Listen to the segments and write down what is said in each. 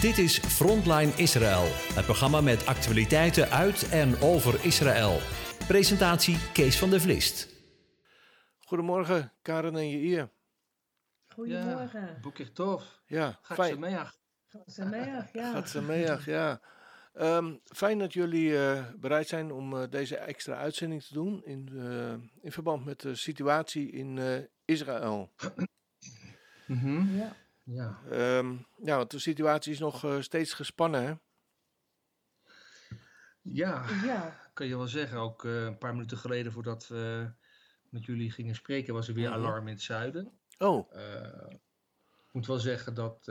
Dit is Frontline Israël, het programma met actualiteiten uit en over Israël. Presentatie Kees van der Vlist. Goedemorgen, Karen en Jair. Goedemorgen. Ja, Boeker tof. Ja, Gaat fijn. ze mee? Ja. Gaat ze mee, ach, ja. Ehm, fijn dat jullie eh, bereid zijn om eh, deze extra uitzending te doen in, eh, in verband met de situatie in eh, Israël. Mhm. ja. Ja. Ehm, ja, want de situatie is nog eh, steeds gespannen, hè? ja, Ja, kan je wel zeggen. Ook eh, een paar minuten geleden voordat we met jullie gingen spreken, was er weer Mhm. alarm in het zuiden. Oh, Eh, ik moet wel zeggen dat eh,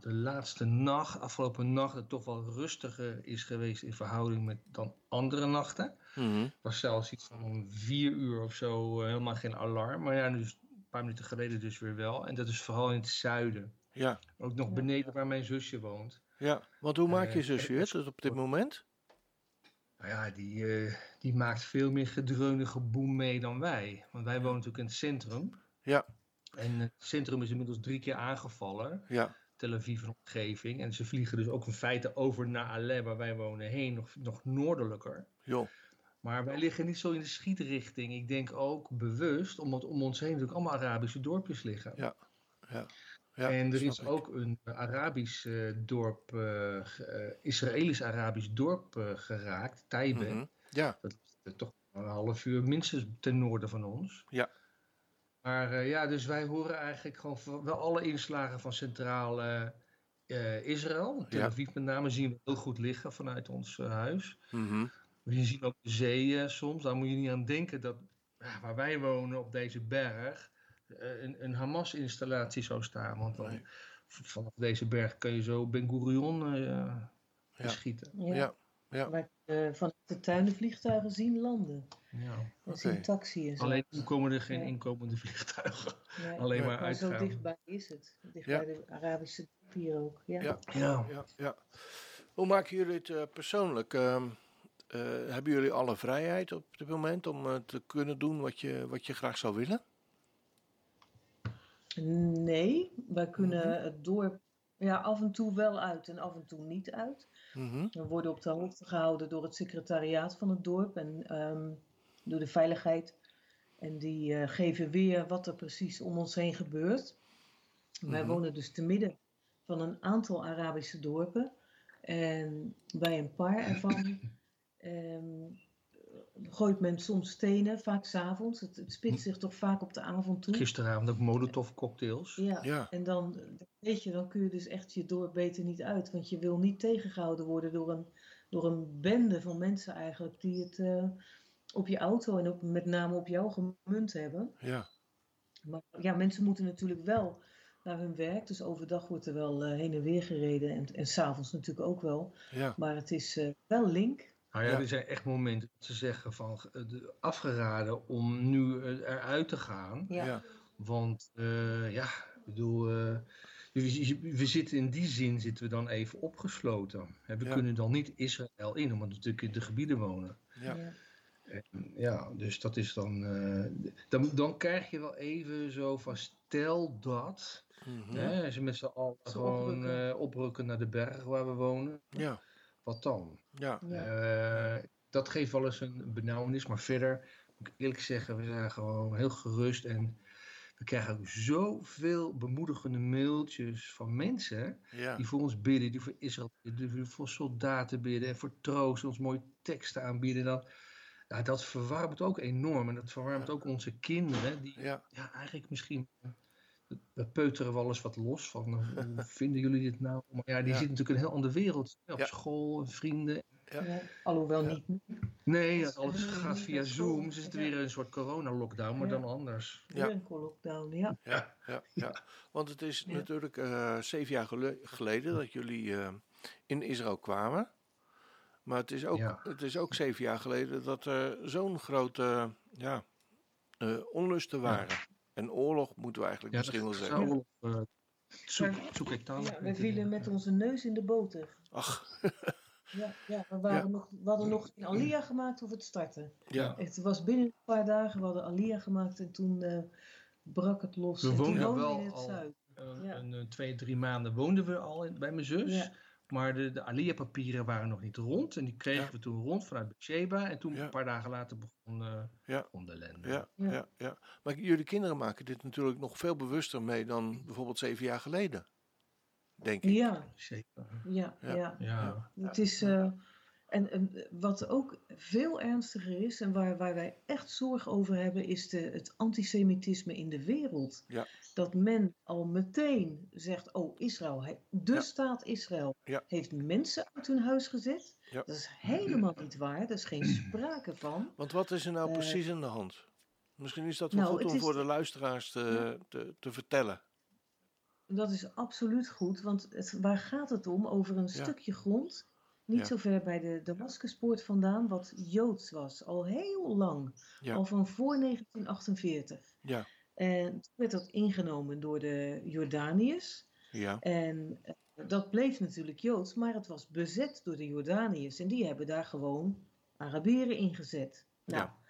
de laatste nacht, afgelopen nacht, het toch wel rustiger is geweest in verhouding met dan andere nachten. Het was zelfs iets van om vier uur of zo eh, helemaal geen alarm. Maar ja, nu is paar minuten geleden dus weer wel. En dat is vooral in het zuiden. ja, Ook nog Ja. beneden waar mijn zusje woont. ja. Want hoe maakt je Eh, zusje het dus op dit moment? Nou ja, die, eh, die maakt veel meer gedreunde geboem mee dan wij. Want wij wonen natuurlijk in het centrum. Ja, En het centrum is inmiddels drie keer aangevallen. ja, Tel Aviv en omgeving. En ze vliegen dus ook in feite over naar Alep, waar wij wonen, heen. Nog, nog noordelijker. joh. Maar wij liggen niet zo in de schietrichting. Ik denk ook bewust, omdat om ons heen natuurlijk allemaal Arabische dorpjes liggen. Ja, ja. ja en er is ik. ook een Arabisch eh, dorp, eh, eh, Israëlisch-Arabisch dorp geraakt, Taibe. Mhm. Ja, Dat is toch een half uur minstens ten noorden van ons. Ja. Maar ja, dus wij horen eigenlijk gewoon wel alle inslagen van centraal Israël. Tel Ja. Aviv met name zien we heel goed liggen vanuit ons huis. mhm. We zien ook de zee eh, soms. Daar moet je niet aan denken dat ja, waar wij wonen op deze berg eh, een, een Hamas-installatie zou staan. Want dan, Nee. v- vanaf deze berg kun je zo Ben Gurion eh, Ja. beschieten. ja. ja, ja. Waar eh, vanuit de tuinen vliegtuigen zien landen. Ja. Oké. zien taxi en zo. Alleen nu komen er geen Ja. inkomende vliegtuigen. Ja, alleen Ja. maar maar zo dichtbij is het. Dicht Ja. bij de Arabische pier ook. Ja. Ja. Ja. Ja, ja. Hoe maken jullie het eh, persoonlijk? Ehm, eh, hebben jullie alle vrijheid op dit moment om eh, te kunnen doen wat je, wat je graag zou willen? Nee, wij kunnen het dorp ja, af en toe wel uit en af en toe niet uit. Mhm. We worden op de hoogte gehouden door het secretariaat van het dorp en ehm, door de veiligheid. En die eh, geven weer wat er precies om ons heen gebeurt. Wij Mhm. wonen dus te midden van een aantal Arabische dorpen. En bij een paar ervan ehm, gooit men soms stenen, vaak s'avonds. Het, het spitst zich toch vaak op de avond toe. Gisteravond ook Molotov cocktails. Ja, Ja. en dan, weet je, dan kun je dus echt je dorp beter niet uit. Want je wil niet tegengehouden worden door een, door een bende van mensen eigenlijk die het eh, op je auto en op, met name op jou gemunt hebben. Ja, Maar ja, mensen moeten natuurlijk wel naar hun werk. Dus overdag wordt er wel eh, heen en weer gereden en, en s'avonds natuurlijk ook wel. ja, Maar het is eh, wel link. Nou ja, Ja. er zijn echt momenten dat ze zeggen van eh, de- afgeraden om nu eh, eruit te gaan. Ja, ja, Want eh, ja, ik bedoel, eh, we, we zitten in die zin zitten we dan even opgesloten. We Ja. kunnen dan niet Israël in, omdat we natuurlijk in de gebieden wonen. ja, ja. En, ja, dus dat is dan, eh, dan. Dan krijg je wel even zo van stel dat. mhm. Hè, als je met z'n allen Ze gewoon oprukken. eh, oprukken naar de berg waar we wonen. ja, Wat dan? ja, ja. Eh, dat geeft wel eens een benauwenis, maar verder moet ik eerlijk zeggen, we zijn gewoon heel gerust en we krijgen ook zoveel bemoedigende mailtjes van mensen ja, die voor ons bidden, die voor Israël bidden, die voor soldaten bidden en voor troost ons mooie teksten aanbieden. Dat, ja, dat verwarmt ook enorm en dat verwarmt ook onze kinderen, die ja, ja, eigenlijk misschien. We peuteren wel eens wat los van eh, hoe vinden jullie dit nou? Maar ja, die Ja. zitten natuurlijk in een heel andere wereld. Op Ja. school, en vrienden. Ja. Alhoewel Ja. niet. Nee, alles gaat via Zoom. Ze zitten Ja. weer in een soort corona-lockdown, maar Ja. dan anders. Ja. Een lockdown, ja. ja, ja, ja. Want het is Ja. natuurlijk eh, zeven jaar gele- geleden dat jullie eh, in Israël kwamen. Maar het is ook, Ja. het is ook zeven jaar geleden dat er zo'n grote ja, eh, onlusten waren. En oorlog moeten we eigenlijk misschien wel zeggen. Oorlog, eh, zoek, zoek ik dan. Ja, we vielen met onze neus in de boter. Ach, Ja, ja we, waren Ja. Nog, we hadden nog geen Alia gemaakt of het starten. ja, Het was binnen een paar dagen, we hadden Alia gemaakt en toen eh, brak het los. We woonden woonden we wel in het al- zuiden. een, Ja. een, een twee, drie maanden woonden we al in- bij mijn zus. Maar de, de Alia-papieren waren nog niet rond. En die kregen Ja. we toen rond vanuit Sheba. En toen, Ja. een paar dagen later, begon, eh Ja. begon de ellende. Ja, Ja. ja. Ja, Maar jullie kinderen maken dit natuurlijk nog veel bewuster mee dan bijvoorbeeld zeven jaar geleden. Denk ik. Ja, Zeker. ja, Ja. ja. Ja. Het is, eh, en, en wat ook veel ernstiger is en waar, waar wij echt zorg over hebben, is de, het antisemitisme in de wereld. Ja. Dat men al meteen zegt, oh Israël, de Ja. staat Israël Ja. heeft mensen uit hun huis gezet. Dat is helemaal niet waar, daar is geen sprake van. Want wat is er nou Eh, precies aan de hand? Misschien is dat wel nou, goed om is- voor de luisteraars te, te, te vertellen. Dat is absoluut goed, want het, waar gaat het om? Over een stukje grond, niet Ja. zo ver bij de Damascuspoort vandaan, wat Joods was, al heel lang, Ja. al van voor 1948. Ja, En toen werd dat ingenomen door de Jordaniërs. ja, En eh, dat bleef natuurlijk Joods, maar het was bezet door de Jordaniërs. En die hebben daar gewoon Arabieren ingezet. Nou, Ja.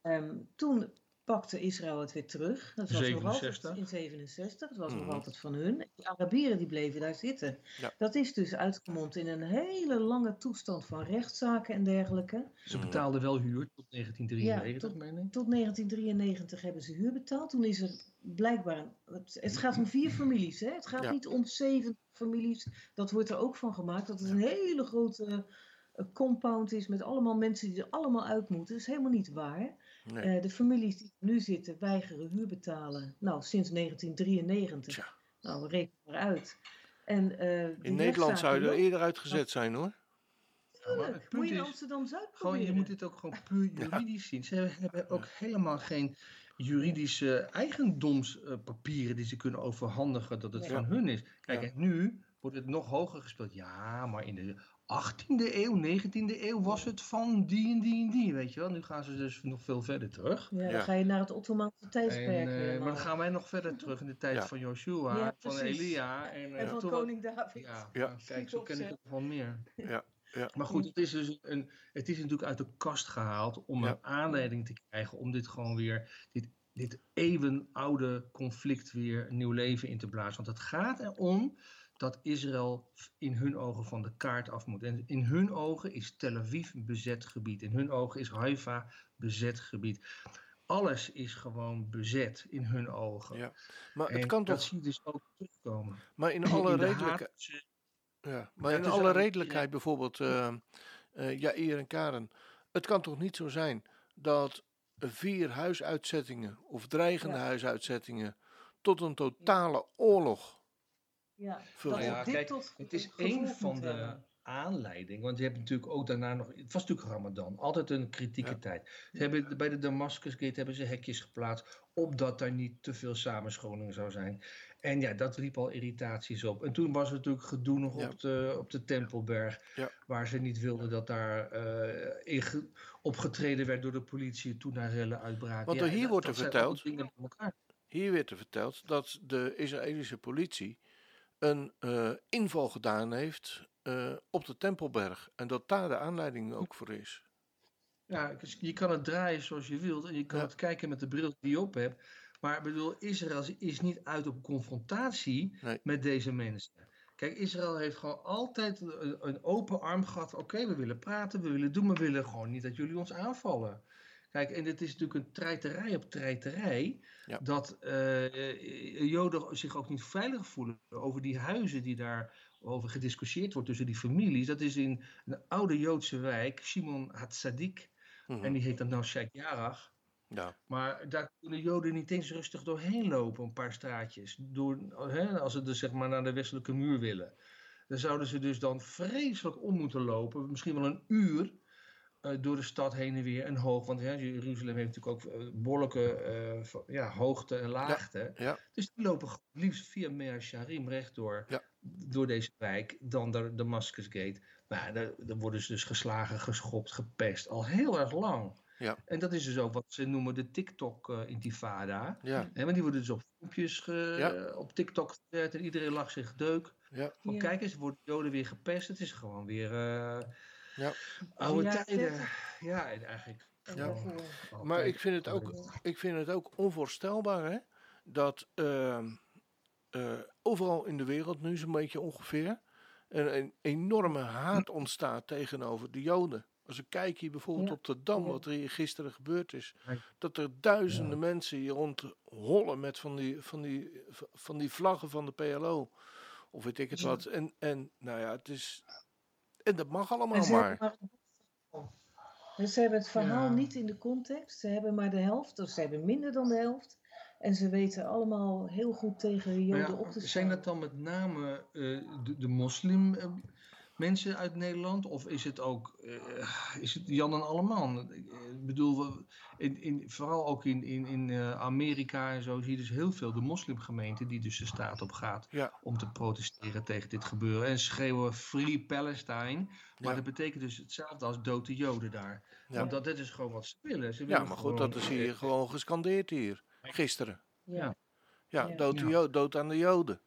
ehm, toen pakte Israël het weer terug. Dat was nog 67. altijd in 67. Het was nog altijd van hun. Die Arabieren die bleven daar zitten. Ja. Dat is dus uitgemond in een hele lange toestand van rechtszaken en dergelijke. Ze betaalden wel huur tot 1993, Ja, meen ik. Tot 1993 hebben ze huur betaald. Toen is er blijkbaar. Het, het gaat om vier families. Hè? Het gaat Ja. niet om zeven families. Dat wordt er ook van gemaakt. Dat het een hele grote eh, compound is met allemaal mensen die er allemaal uit moeten. Dat is helemaal niet waar. Nee. Eh, de families die er nu zitten weigeren huur betalen. Nou, sinds 1993. Tja. Nou, we rekenen maar uit. En, eh, die In Nederland zou je er eerder uitgezet zijn hoor. Lopen. Moet je in Amsterdam-Zuid gewoon, je proberen. moet dit ook gewoon puur juridisch zien. Ze hebben ook helemaal geen juridische eigendomspapieren die ze kunnen overhandigen dat het Ja. van hun is. Kijk, Ja. en nu wordt het nog hoger gespeeld. Ja, maar in de 18e eeuw, 19e eeuw was het van die en die en die, weet je wel. Nu gaan ze dus nog veel verder terug. Ja, dan Ja. ga je naar het Ottomaanse tijdperk. En, eh, weer, maar dan gaan wij nog verder terug in de tijd Ja. van Joshua, Ja, van. Elia. En, eh, En van koning David. Ja, Ja. kijk, zo ken ik het wel meer. Ja, ja. Maar goed, het is dus een, het is natuurlijk uit de kast gehaald om Ja. een aanleiding te krijgen om dit gewoon weer, dit, dit eeuwenoude conflict weer een nieuw leven in te blazen. Want het gaat erom dat Israël in hun ogen van de kaart af moet. En in hun ogen is Tel Aviv bezet gebied. In hun ogen is Haifa bezet gebied. Alles is gewoon bezet in hun ogen. Ja. Maar En het kan dat toch, zie je dus ook terugkomen. maar in alle redelijkheid. Ja, maar in alle redelijkheid bijvoorbeeld, eh, Jair en Karen. Het kan toch niet zo zijn dat vier huisuitzettingen of dreigende Ja. huisuitzettingen tot een totale oorlog. Ja, dat Nou ja, dit kijk, tot Het is één van de hebben. aanleidingen, want je hebt natuurlijk ook daarna nog, het was natuurlijk Ramadan, altijd een kritieke Ja. tijd. Ze hebben, bij de Damascus Gate hebben ze hekjes geplaatst, opdat daar niet te veel samenscholing zou zijn. En ja, dat riep al irritaties op. En toen was er natuurlijk gedoe nog Ja. op, de, op de Tempelberg, Ja. waar ze niet wilden dat daar eh, in ge- opgetreden werd door de politie toen daar rellen uitbraken. Want Ja, er hier dat- wordt dat er verteld-. Hier werd er verteld dat de Israëlische politie een eh, inval gedaan heeft eh, op de Tempelberg. En dat daar de aanleiding ook voor is. Ja, dus je kan het draaien zoals je wilt en je kan Ja. het kijken met de bril die je op hebt. Maar ik bedoel, Israël is niet uit op confrontatie Nee. met deze mensen. Kijk, Israël heeft gewoon altijd een, een open arm gehad. Oké, we willen praten, we willen doen, maar we willen gewoon niet dat jullie ons aanvallen. Kijk, en dit is natuurlijk een treiterij op treiterij. Ja. Dat eh, Joden zich ook niet veilig voelen over die huizen die daar over gediscussieerd wordt tussen die families. Dat is in een oude Joodse wijk, Shimon HaTzadik. Mhm. En die heet dan nou Sheikh Jarrah. Ja, Maar daar kunnen Joden niet eens rustig doorheen lopen, een paar straatjes. Door, hè, als ze dus zeg maar naar de westelijke muur willen. Dan zouden ze dus dan vreselijk om moeten lopen, misschien wel een uur. Eh, door de stad heen en weer en hoog. Want hè, Jeruzalem heeft natuurlijk ook eh, behoorlijke eh, ja, hoogte en laagte. ja. Dus die lopen liefst via Mea Sharim rechtdoor. Ja. Door deze wijk, dan de Damascus Gate. Maar ja, daar, daar worden ze dus geslagen, geschopt, gepest. Al heel erg lang. Ja. En dat is dus ook wat ze noemen de TikTok-intifada. ja, Hè, want die worden dus op filmpjes ge- Ja. op TikTok gezet en iedereen lag zich deuk. ja. Van Ja. kijk eens, worden Joden weer gepest. Het is gewoon weer eh, Ja. oude Ja, tijden. Ja, en eigenlijk. Ja. Maar ik vind het ook, ik vind het ook onvoorstelbaar hè, dat ehm, eh, overal in de wereld nu zo'n beetje ongeveer een, een enorme haat ontstaat tegenover de Joden. Als we kijken hier bijvoorbeeld Ja. op de Dam, wat er hier gisteren gebeurd is. Dat er duizenden mensen hier rondhollen met van die, van, die, van die vlaggen van de PLO. Of weet ik het Ja. wat. En, en nou ja, het is... En dat mag allemaal ze maar. dus ze hebben het verhaal Ja. niet in de context. Ze hebben maar de helft, of ze hebben minder dan de helft. En ze weten allemaal heel goed tegen de Maar Joden ja, op te staan. zijn dat dan met name eh, de, de moslim eh, mensen uit Nederland? Of is het ook eh, is het Jan en allemaal? Ik bedoel, we- in, in, vooral ook in, in, in eh, Amerika en zo zie je dus heel veel de moslimgemeente die dus de straat op gaat Ja. om te protesteren tegen dit gebeuren. En schreeuwen Free Palestine. Maar Ja. dat betekent dus hetzelfde als dood de Joden daar. Ja. Want dat, dat is gewoon wat ze willen. Ze Ja, willen maar goed, dat is hier eh, gewoon gescandeerd hier. Gisteren. Ja. Ja, Ja. Dood, de Ja. Jo- dood aan de Joden.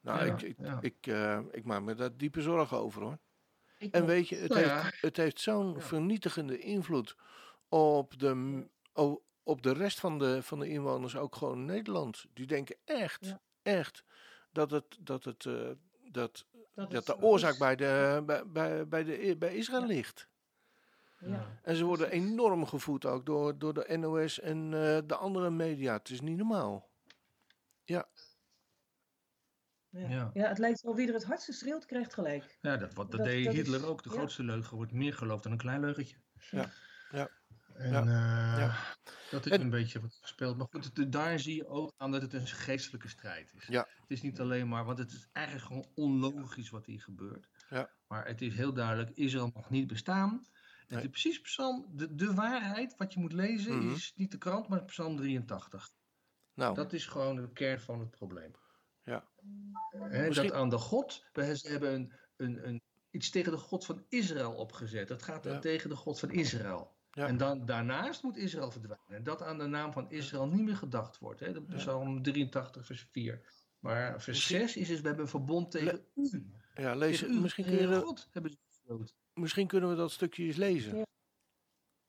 Nou, Ja, ik, ik, ja. ik, eh, ik maak me daar diepe zorgen over hoor. En weet je, het Nou heeft, het heeft zo'n vernietigende invloed op de, op de rest van de, van de inwoners, ook gewoon in Nederland. Die denken echt, echt, dat, het, dat, het, eh, dat, dat, de oorzaak is. bij, de, bij, bij, bij, de, bij Israël ligt. Ja. En ze worden enorm gevoed ook door, door de NOS en eh, de andere media. Het is niet normaal. Ja. Ja. Ja. het lijkt wel wie er het hardste schreeuwt, krijgt gelijk. Ja, dat, wat, dat, Dat- deed dat is- Hitler ook. De ja. grootste leugen wordt meer geloofd dan een klein leugentje. Ja, ja, En ja, eh, ja. dat is En- een beetje wat gespeeld. Maar goed, het- daar zie je ook aan dat het een geestelijke strijd is. Ja. Het is niet alleen maar, want het is eigenlijk gewoon onlogisch wat hier gebeurt. Ja. Maar het is heel duidelijk, Israël mag niet bestaan. Het is precies psalm, de, de waarheid wat je moet lezen Mhm. is niet de krant, maar psalm 83. Nou, Dat is gewoon de kern van het probleem. Misschien- Dat aan de God, ze hebben een, een, een, iets tegen de God van Israël opgezet. Dat gaat dan Ja. tegen de God van Israël. Ja. En dan, daarnaast moet Israël verdwijnen. En dat aan de naam van Israël niet meer gedacht wordt. Hè? Dat is Psalm 83, vers 4. Maar vers Misschien- 6 is dus, we hebben een verbond tegen u. ja, lees, Tegen u, misschien, kun Heere je de- God, hebben ze besloten. misschien kunnen we dat stukje eens lezen. Ja.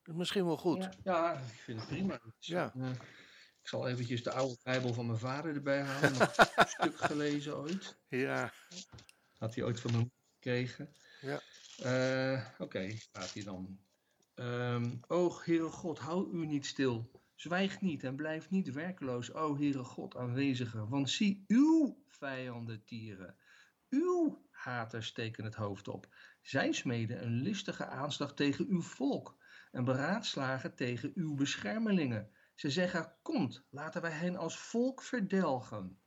Dat is misschien wel goed. Ja. Ja, ik vind het prima. Ja. Ik zal eventjes de oude Bijbel van mijn vader erbij halen. Nog een stuk gelezen ooit. Ja, Had hij ooit van me gekregen. Ja. Eh, Oké, staat hier dan. Ehm o Heere God, hou u niet stil. Zwijg niet en blijf niet werkeloos, o Heere God aanwezige. Want zie uw vijanden tieren. Uw haters steken het hoofd op. Zij smeden een listige aanslag tegen uw volk. En beraadslagen tegen uw beschermelingen. Ze zeggen, komt, laten wij hen als volk verdelgen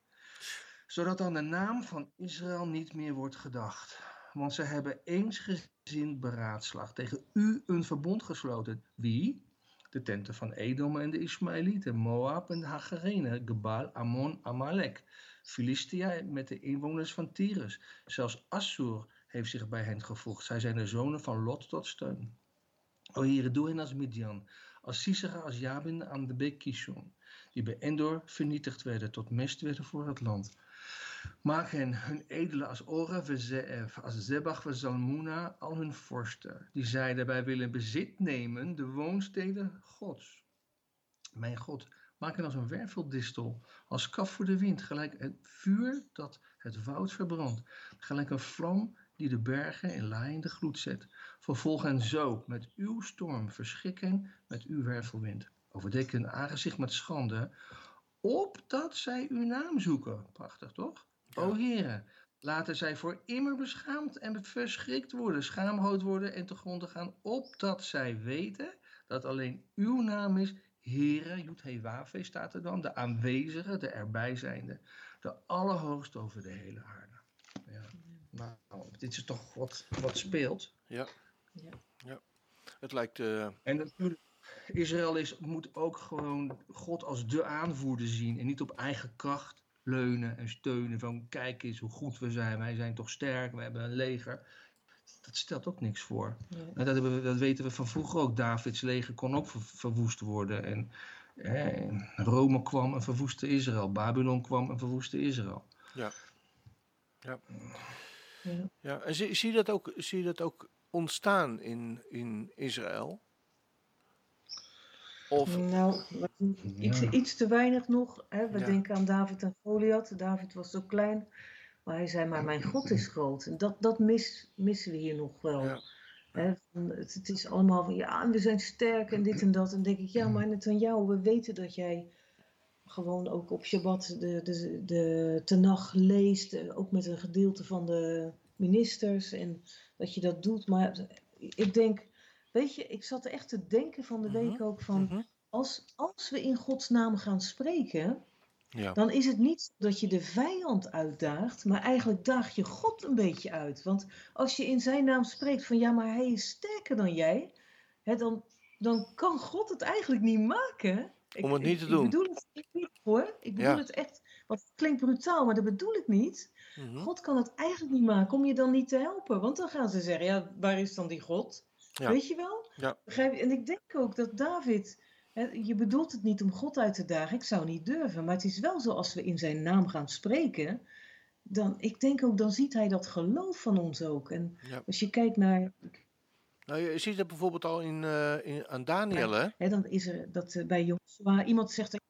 zodat aan de naam van Israël niet meer wordt gedacht. Want ze hebben eensgezind beraadslaagd tegen u een verbond gesloten. Wie? De tenten van Edom en de Ismaëlieten, Moab en de Hagarenen, Gebal, Ammon, Amalek. Filistia met de inwoners van Tyrus. Zelfs Assur heeft zich bij hen gevoegd. Zij zijn de zonen van Lot tot steun. O Heere, doe hen als Midian, als Sisera, als Jabin aan de beek Kishon, die bij Endor vernietigd werden, tot mest werden voor het land. Maak hen hun edelen als Ora, Vezeef, als Zebach, Zalmuna, al hun vorsten. Die zeiden, wij willen bezit nemen de woonsteden Gods. Mijn God, maak hen als een werveldistel, als kaf voor de wind, gelijk het vuur dat het woud verbrandt. Gelijk een vlam die de bergen in laaiende gloed zet. Vervolg hen zo met uw storm, verschik hen met uw wervelwind. Overdek hun aangezicht met schande, opdat zij uw naam zoeken. Prachtig, toch? O heren, laten zij voor immer beschaamd en verschrikt worden, schaamrood worden en te gronden gaan, opdat zij weten dat alleen uw naam is, Heren, Jut Hewafe staat er dan, de aanwezige, de erbijzijnde, de allerhoogste over de hele aarde. Ja. Nou, dit is toch wat, wat speelt. ja. Ja. ja. Het lijkt... eh, En natuurlijk, Israël is, moet ook gewoon God als de aanvoerder zien en niet op eigen kracht leunen en steunen van kijk eens hoe goed we zijn, wij zijn toch sterk, we hebben een leger. Dat stelt ook niks voor. Ja. En dat, we, dat weten we van vroeger ook. Davids leger kon ook ver- verwoest worden. En, en Rome kwam en verwoestte Israël. Babylon kwam en verwoestte Israël. Ja. ja. En zie, zie, je dat ook, zie je dat ook ontstaan in, in Israël? Of, Nou, iets, Ja. iets te weinig nog. Hè? We Ja. denken aan David en Goliath. David was zo klein, maar hij zei, maar mijn God is groot. En dat, dat mis, missen we hier nog wel. Ja. Hè? Het, het is allemaal van, ja, we zijn sterk en dit en dat. En dan denk ik, ja, maar net aan jou, we weten dat jij gewoon ook op Shabbat de, de, de Tenach leest. eh, Ook met een gedeelte van de ministers. En dat je dat doet. Maar ik denk, weet je, ik zat echt te denken van de week Mhm, ook van mhm. als, als we in Gods naam gaan spreken, ja. dan is het niet dat je de vijand uitdaagt, maar eigenlijk daag je God een beetje uit. Want als je in zijn naam spreekt van ja, maar hij is sterker dan jij, hè, dan, dan kan God het eigenlijk niet maken. Ik- Om het niet ik- te Ik doen. bedoel het niet hoor. Ik bedoel Ja. het echt, want het klinkt brutaal, maar dat bedoel ik niet. Mhm. God kan het eigenlijk niet maken om je dan niet te helpen. Want dan gaan ze zeggen, ja, waar is dan die God? Ja. Weet je wel? Ja. Begrijp je? En ik denk ook dat David, hè, je bedoelt het niet om God uit te dagen, ik zou niet durven. Maar het is wel zo als we in zijn naam gaan spreken, dan, ik denk ook, dan ziet hij dat geloof van ons ook. En Ja. als je kijkt naar, Nou, je ziet het bijvoorbeeld al in, eh, in, aan Daniel, hè? hè, dan is er dat eh, bij Joshua iemand zegt,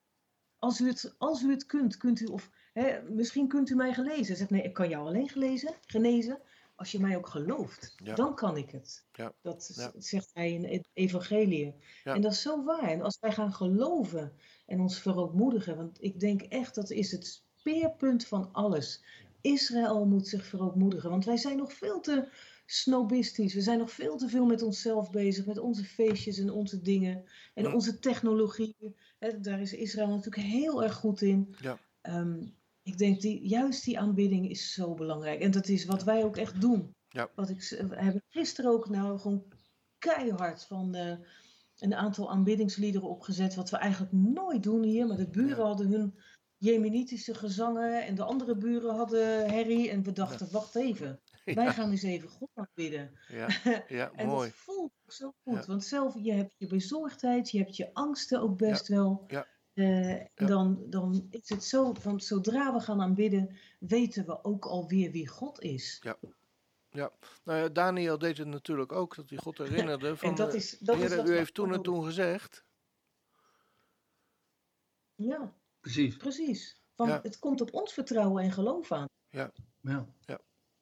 als u het, als u het kunt, kunt u, of hè, misschien kunt u mij gelezen. Hij zegt, nee, ik kan jou alleen gelezen, genezen, als je mij ook gelooft. Ja. Dan kan ik het. Ja. Dat Ja. zegt hij in het evangelie. Ja. En dat is zo waar. En als wij gaan geloven en ons verootmoedigen, want ik denk echt dat is het speerpunt van alles. Israël moet zich verootmoedigen, want wij zijn nog veel te snobistisch. We zijn nog veel te veel met onszelf bezig, met onze feestjes en onze dingen en Ja. onze technologie. Hè, daar is Israël natuurlijk heel erg goed in. Ja. Ehm, ik denk die, juist die aanbidding is zo belangrijk. En dat is wat wij ook echt doen. Ja. Wat ik, z- we hebben gisteren ook nou gewoon keihard van eh, een aantal aanbiddingsliederen opgezet. Wat we eigenlijk nooit doen hier. Maar de buren Ja. hadden hun Jemenitische gezangen. En de andere buren hadden herrie. En we dachten, wacht even. Wij Ja, gaan eens even God aanbidden. ja, ja En mooi. dat voelt ook zo goed. Ja. Want zelf, je hebt je bezorgdheid, je hebt je angsten ook best wel. Ja. Eh, en Ja. dan, dan is het zo, van zodra we gaan aanbidden, weten we ook alweer wie God is. Nou ja, Daniel deed het natuurlijk ook, dat hij God herinnerde van... en dat eh, is, dat is wat u heeft toen en toen gezegd. Ja, Precies. precies. Van, Ja. Het komt op ons vertrouwen en geloof aan. Ja.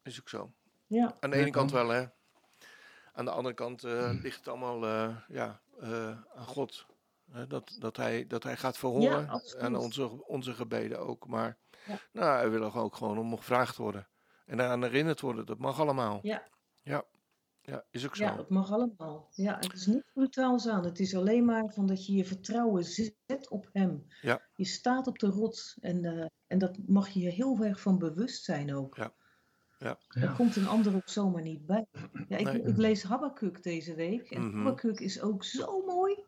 Is ook zo. Ja, Aan de Ja, ene kant kan. wel, hè. Aan de andere kant eh, ligt het allemaal eh, ja, eh, aan God. Hè, dat, dat, hij, dat hij gaat verhoren. absoluut. en onze, onze gebeden ook. Maar Ja. nou, hij wil ook gewoon om gevraagd worden. En daaraan herinnerd worden. Dat mag allemaal. Ja. Ja, ja is ook zo. ja, het mag allemaal. Ja, het is niet brutaal aan. Het is alleen maar van dat je je vertrouwen zet op Hem. Ja. Je staat op de rots en, eh, en dat mag je heel erg van bewust zijn ook. Ja. Ja. Er komt een ander ook zomaar niet bij. Ja, ik, Nee. ik lees Habakkuk deze week. En Mhm. Habakkuk is ook zo mooi.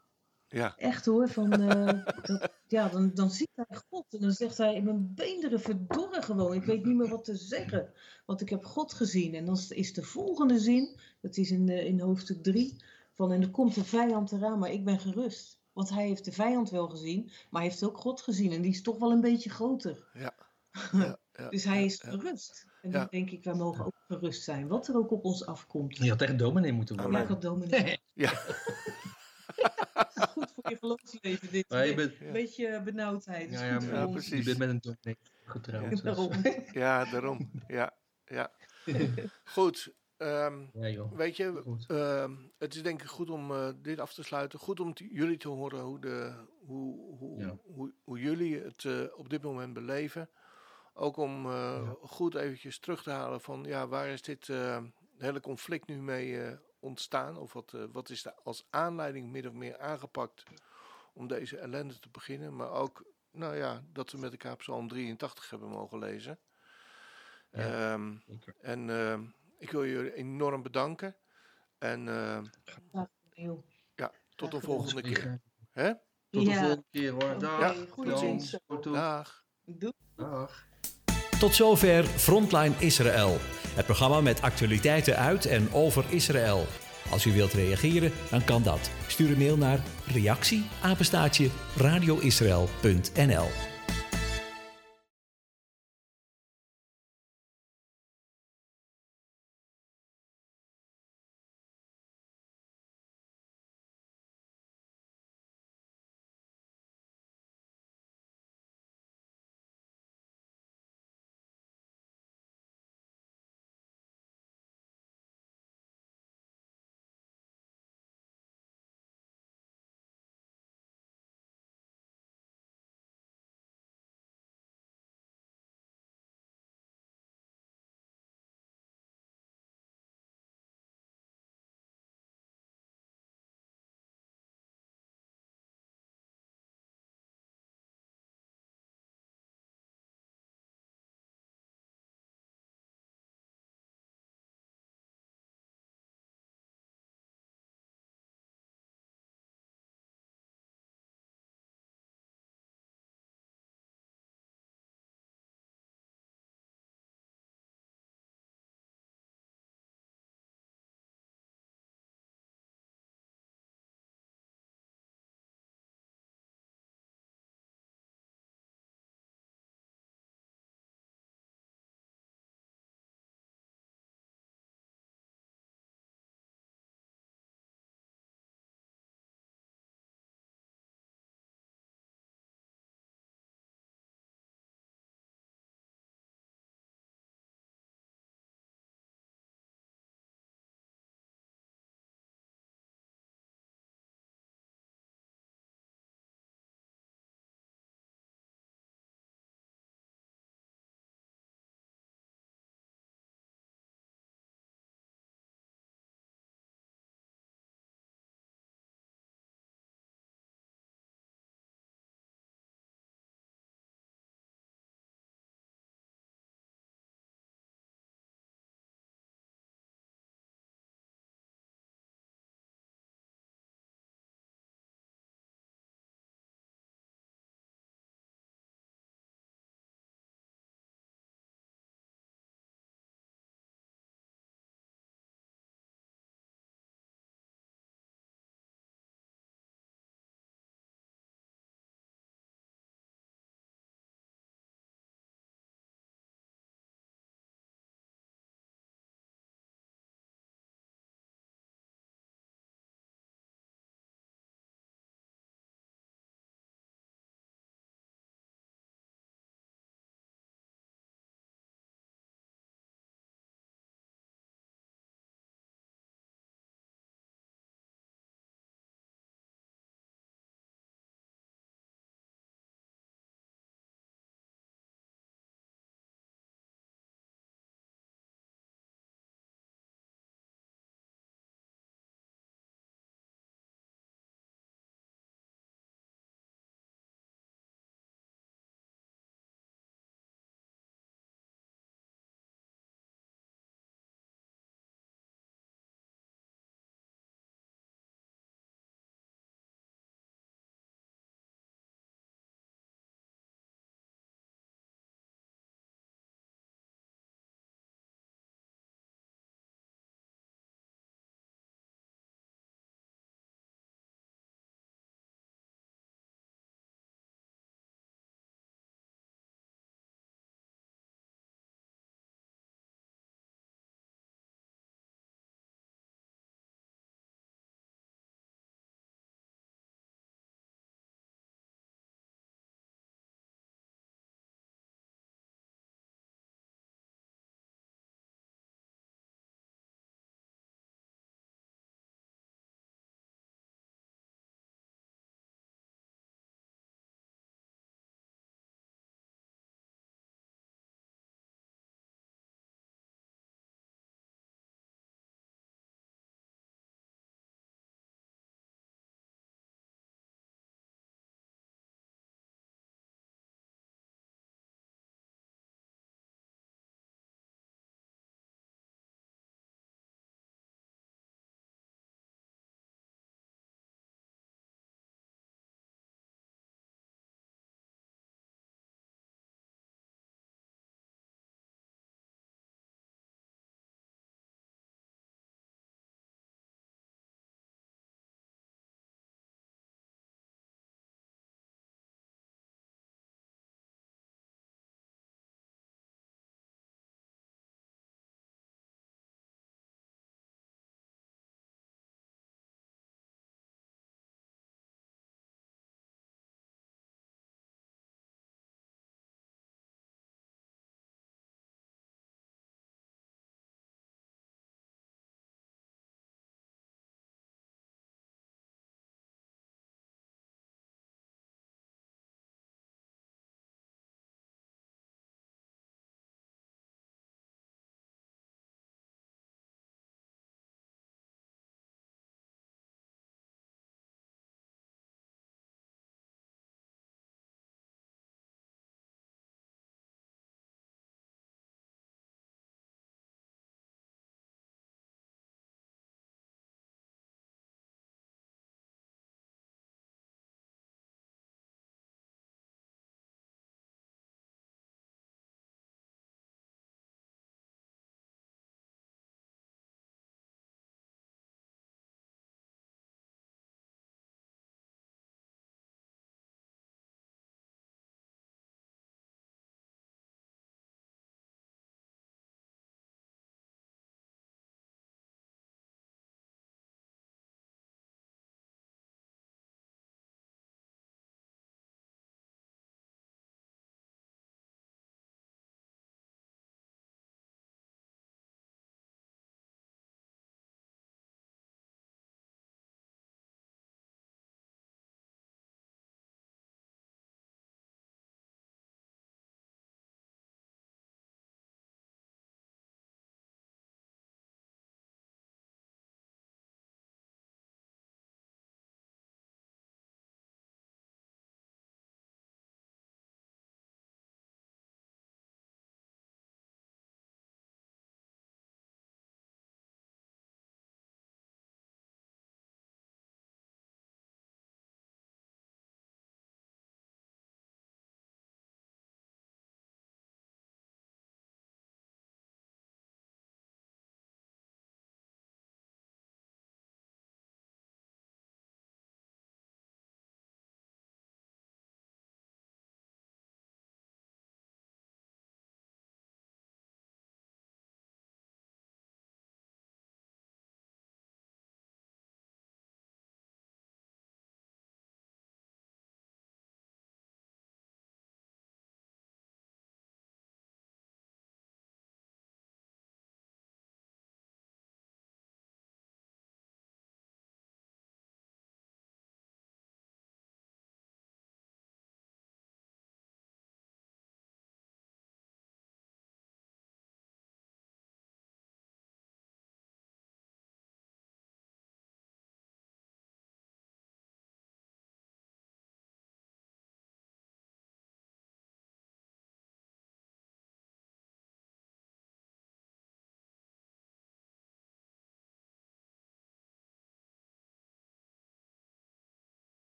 Ja, Echt hoor. Van, eh, dat, ja, dan, dan ziet hij God. En dan zegt hij, mijn beenderen verdorren gewoon. Ik weet niet meer wat te zeggen. Want ik heb God gezien. En dan is de volgende zin. Dat is in, eh, in hoofdstuk 3. Van, en er komt de vijand eraan, maar ik ben gerust. Want hij heeft de vijand wel gezien. Maar hij heeft ook God gezien. En die is toch wel een beetje groter. ja. ja, ja, Dus hij ja, is ja. gerust. En Ja. dan denk ik, wij mogen ook gerust zijn. Wat er ook op ons afkomt. Je had echt dominee moeten Ja, worden. ik had dominee. Ja. Het is goed voor je geloofsleven dit. Maar je bent, Een beetje benauwdheid. is ja, ja, maar Ja, precies. je bent met een dominee getrouwd. Daarom. Ja, daarom. Ja, ja. Goed. ehm, Ja, joh. weet je. Ehm, het is denk ik goed om eh, dit af te sluiten. Goed om jullie te horen hoe, de, hoe, hoe, Ja. hoe, hoe jullie het eh, op dit moment beleven. Ook om eh, Ja. goed eventjes terug te halen van ja, waar is dit eh, hele conflict nu mee eh, ontstaan? Of wat, eh, wat is er als aanleiding min of meer aangepakt om deze ellende te beginnen? Maar ook, nou ja, dat we met elkaar Psalm 83 hebben mogen lezen. Ja. Ehm, en ehm, ik wil jullie enorm bedanken. En ehm, Heel. tot de volgende keer. Tot Hè? de Ja. volgende keer hoor. Dag. goed Jan. ziens. Tot toe. Dag. Doei. Dag. Tot zover Frontline Israël. Het programma met actualiteiten uit en over Israël. Als u wilt reageren, dan kan dat. Stuur een mail naar reactie radioisrael.nl